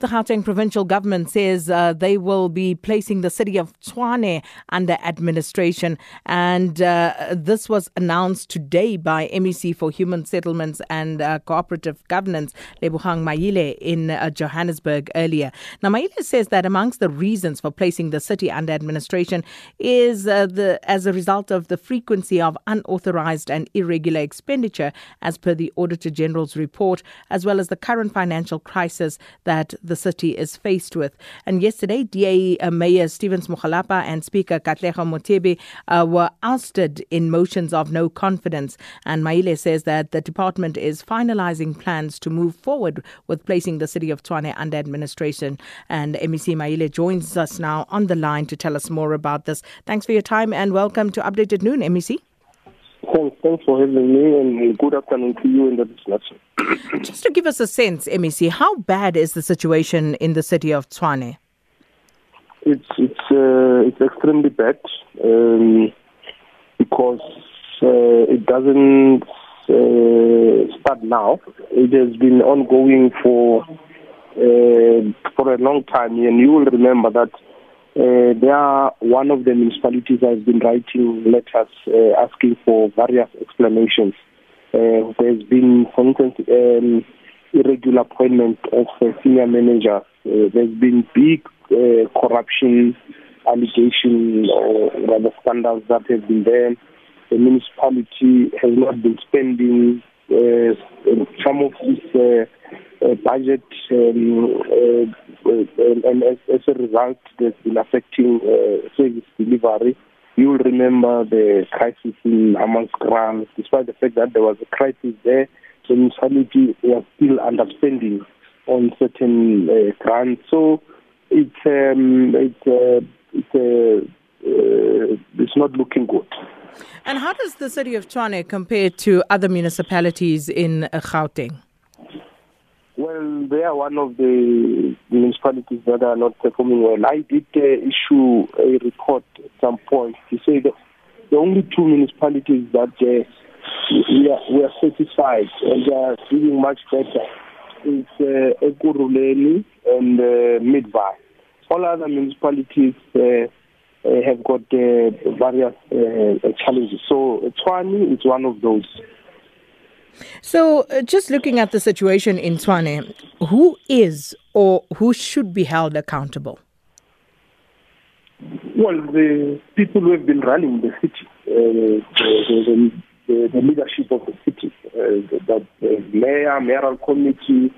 The Gauteng provincial government says uh, they will be placing the city of Tshwane under administration. And uh, this was announced today by MEC for Human Settlements and uh, Cooperative Governance, Lebogang Maile, in uh, Johannesburg earlier. Now, Maile says that amongst the reasons for placing the city under administration is uh, the as a result of the frequency of unauthorized and irregular expenditure, as per the Auditor General's report, as well as the current financial crisis that the city is faced with. And yesterday, DA uh, Mayor Stevens Mokgalapa and Speaker Katlego Mathebe uh, were ousted in motions of no confidence. And Maile says that the department is finalizing plans to move forward with placing the city of Tshwane under administration. And MEC Maile joins us now on the line to tell us more about this. Thanks for your time and welcome to Updated Noon, MEC. Thanks, thanks for having me, and good afternoon to you and the discussion. Just to give us a sense, MEC, how bad is the situation in the city of Tshwane? It's it's uh, it's extremely bad um, because uh, it doesn't uh, start now. It has been ongoing for uh, for a long time, and you will remember that uh, they are one of the municipalities that has been writing letters uh, asking for various explanations. Uh, there's been, for instance, um, irregular appointment of senior managers. Uh, there's been big uh, corruption allegations or rather scandals that have been there. The municipality has not been spending some of its budget, um, uh, and as, as a result, there's been affecting uh, service delivery. You will remember the crisis in Hammanskraal, despite the fact that there was a crisis there, the municipality was still underspending on certain uh, grants. So it's um, it's uh, it's uh, uh, it's not looking good. And how does the city of Tshwane compare to other municipalities in uh, Gauteng? Well, they are one of the municipalities that are not performing well. I did uh, issue a report at some point to say that the only two municipalities that uh, we, are, we are satisfied and they are doing much better is uh, Ekurhuleni and uh. All other municipalities uh, uh, have got uh, various uh, challenges. So Tshwane is one of those. So, uh, just looking at the situation in Tshwane, who is or who should be held accountable? Well, the people who have been running the city, uh, the, the, the, the leadership of the city, uh, the, the mayor, mayoral committee,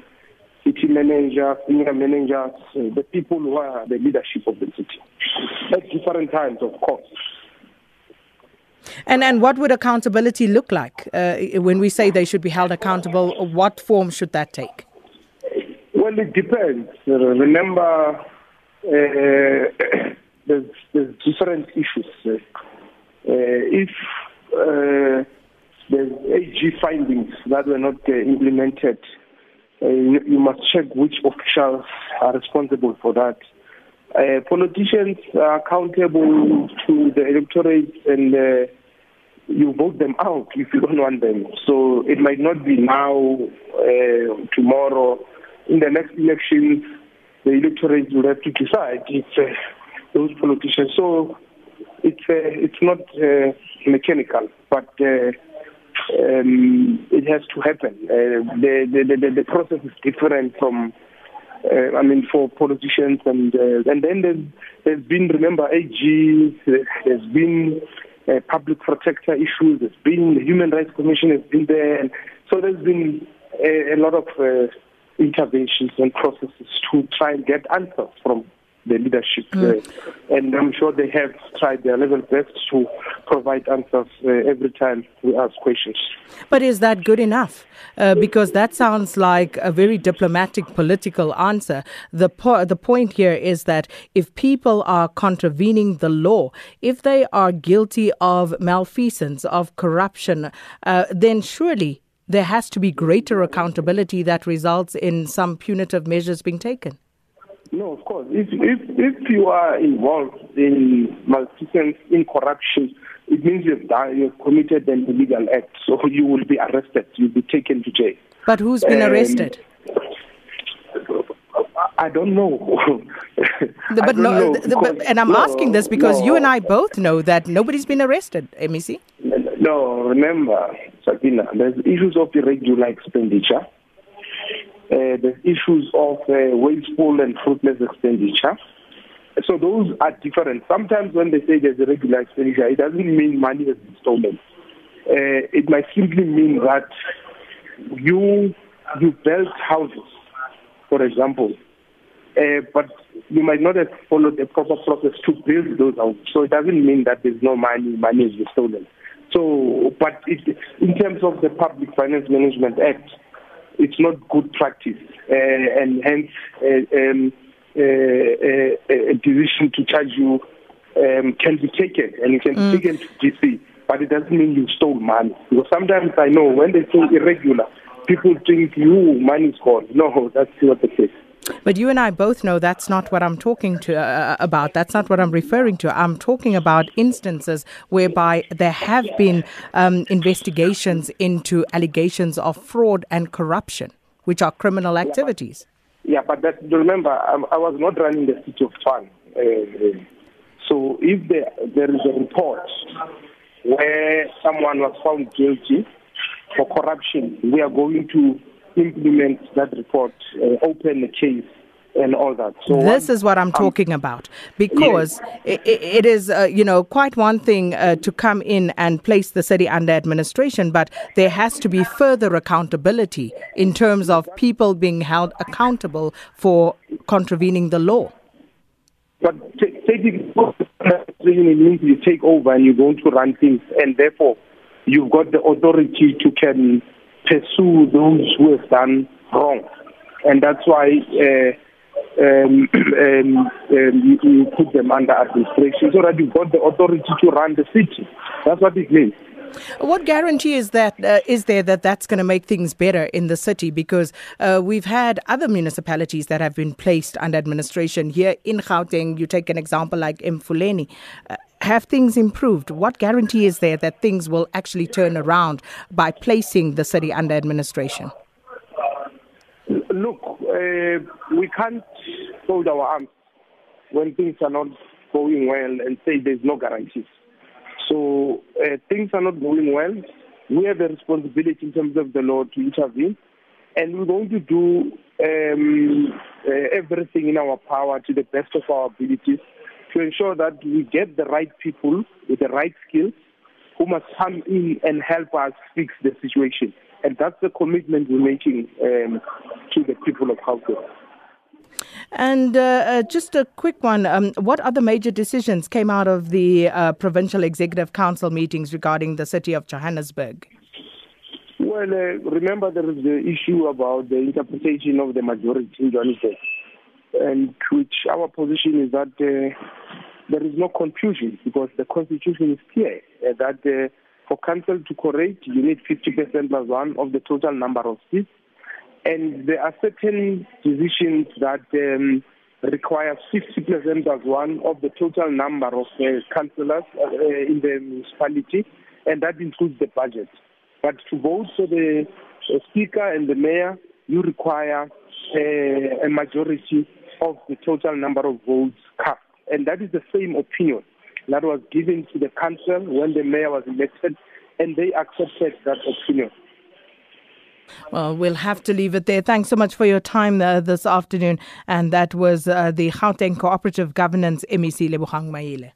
city manager, senior managers, uh, the people who are the leadership of the city. At different times, of course. And and what would accountability look like uh, when we say they should be held accountable? What form should that take? Well, it depends. Remember, uh, there's, there's different issues. Uh, if uh, there's AG findings that were not uh, implemented, uh, you, you must check which officials are responsible for that. Uh, politicians are accountable to the electorate and uh, you vote them out if you don't want them. So it might not be now, uh, tomorrow. In the next elections, the electorate will have to decide if uh, those politicians. So it's uh, it's not uh, mechanical, but uh, um, it has to happen. Uh, the, the the the process is different from. Uh, I mean, for politicians, and uh, and then there's, there's been remember AG, there's been uh, public protector issues, there's been the Human Rights Commission has been there, and so there's been a, a lot of uh, interventions and processes to try and get answers from the leadership, mm. uh, and I'm sure they have tried their level best to provide answers uh, every time we ask questions. But is that good enough? Uh, because that sounds like a very diplomatic political answer. The po- the point here is that if people are contravening the law, if they are guilty of malfeasance, of corruption, uh, then surely there has to be greater accountability that results in some punitive measures being taken. No, of course. If if if you are involved in malfeasance, in corruption, it means you've done, you've committed an illegal act. So you will be arrested. You'll be taken to jail. But who's been um, arrested? I don't know. but no, know, the, but, and I'm no, asking this because no. you and I both know that nobody's been arrested, MEC. No, remember, Sakina, there's issues of irregular expenditure. Uh, there's issues of uh, wasteful and fruitless expenditure. So those are different. Sometimes when they say there's a regular expenditure, it doesn't mean money has been stolen. Uh, it might simply mean that you you built houses, for example, uh, but you might not have followed the proper process to build those houses. So it doesn't mean that there's no money, money is stolen. So, but it, in terms of the Public Finance Management Act, it's not good practice, uh, and hence uh, um, uh, uh, a decision to charge you um, can be taken, and it can mm. be taken to GC, but it doesn't mean you stole money. Because sometimes I know when they say irregular, people think you money is gone. No, that's not the case. But you and I both know that's not what I'm talking to uh, uh, about. That's not what I'm referring to. I'm talking about instances whereby there have been um, investigations into allegations of fraud and corruption, which are criminal activities. Yeah, but, yeah, but that, remember, I, I, was not running the city of Fun. Uh, uh, so if there, there is a report where someone was found guilty for corruption, we are going to implement that report, uh, open the case and all that. So this is what I'm um, talking about because yes. it, it is, uh, you know, quite one thing uh, to come in and place the city under administration, but there has to be further accountability in terms of people being held accountable for contravening the law. But taking means you take over and you're going to run things, and therefore you've got the authority to can pursue those who have done wrong. And that's why uh, um, um, um, you, put them under administration so that you've got the authority to run the city. That's what it means. What guarantee is that uh, is there that that's going to make things better in the city? Because uh, we've had other municipalities that have been placed under administration here in Gauteng. You take an example like Emfuleni. Uh, have things improved? What guarantee is there that things will actually turn around by placing the city under administration? Look, uh, we can't fold our arms when things are not going well and say there's no guarantees. So uh, things are not going well. We have a responsibility in terms of the law to intervene, and we're going to do um, uh, everything in our power to the best of our abilities to ensure that we get the right people with the right skills who must come in and help us fix the situation. And that's the commitment we're making um, to the people of Gauteng. And uh, uh, just a quick one um, what other major decisions came out of the uh, Provincial Executive Council meetings regarding the city of Johannesburg? Well, uh, remember there is the issue about the interpretation of the majority in Johannesburg and which our position is that uh, there is no confusion because the constitution is clear uh, that uh, for council to correct, you need 50% plus one of the total number of seats. And there are certain decisions that um, require 50% plus one of the total number of uh, councillors uh, in the municipality, and that includes the budget. But to vote for the uh, speaker and the mayor, you require a majority of the total number of votes cast. And that is the same opinion that was given to the council when the mayor was elected, and they accepted that opinion. Well, we'll have to leave it there. Thanks so much for your time uh, this afternoon. And that was uh, the Gauteng Cooperative Governance MEC Lebogang Maile.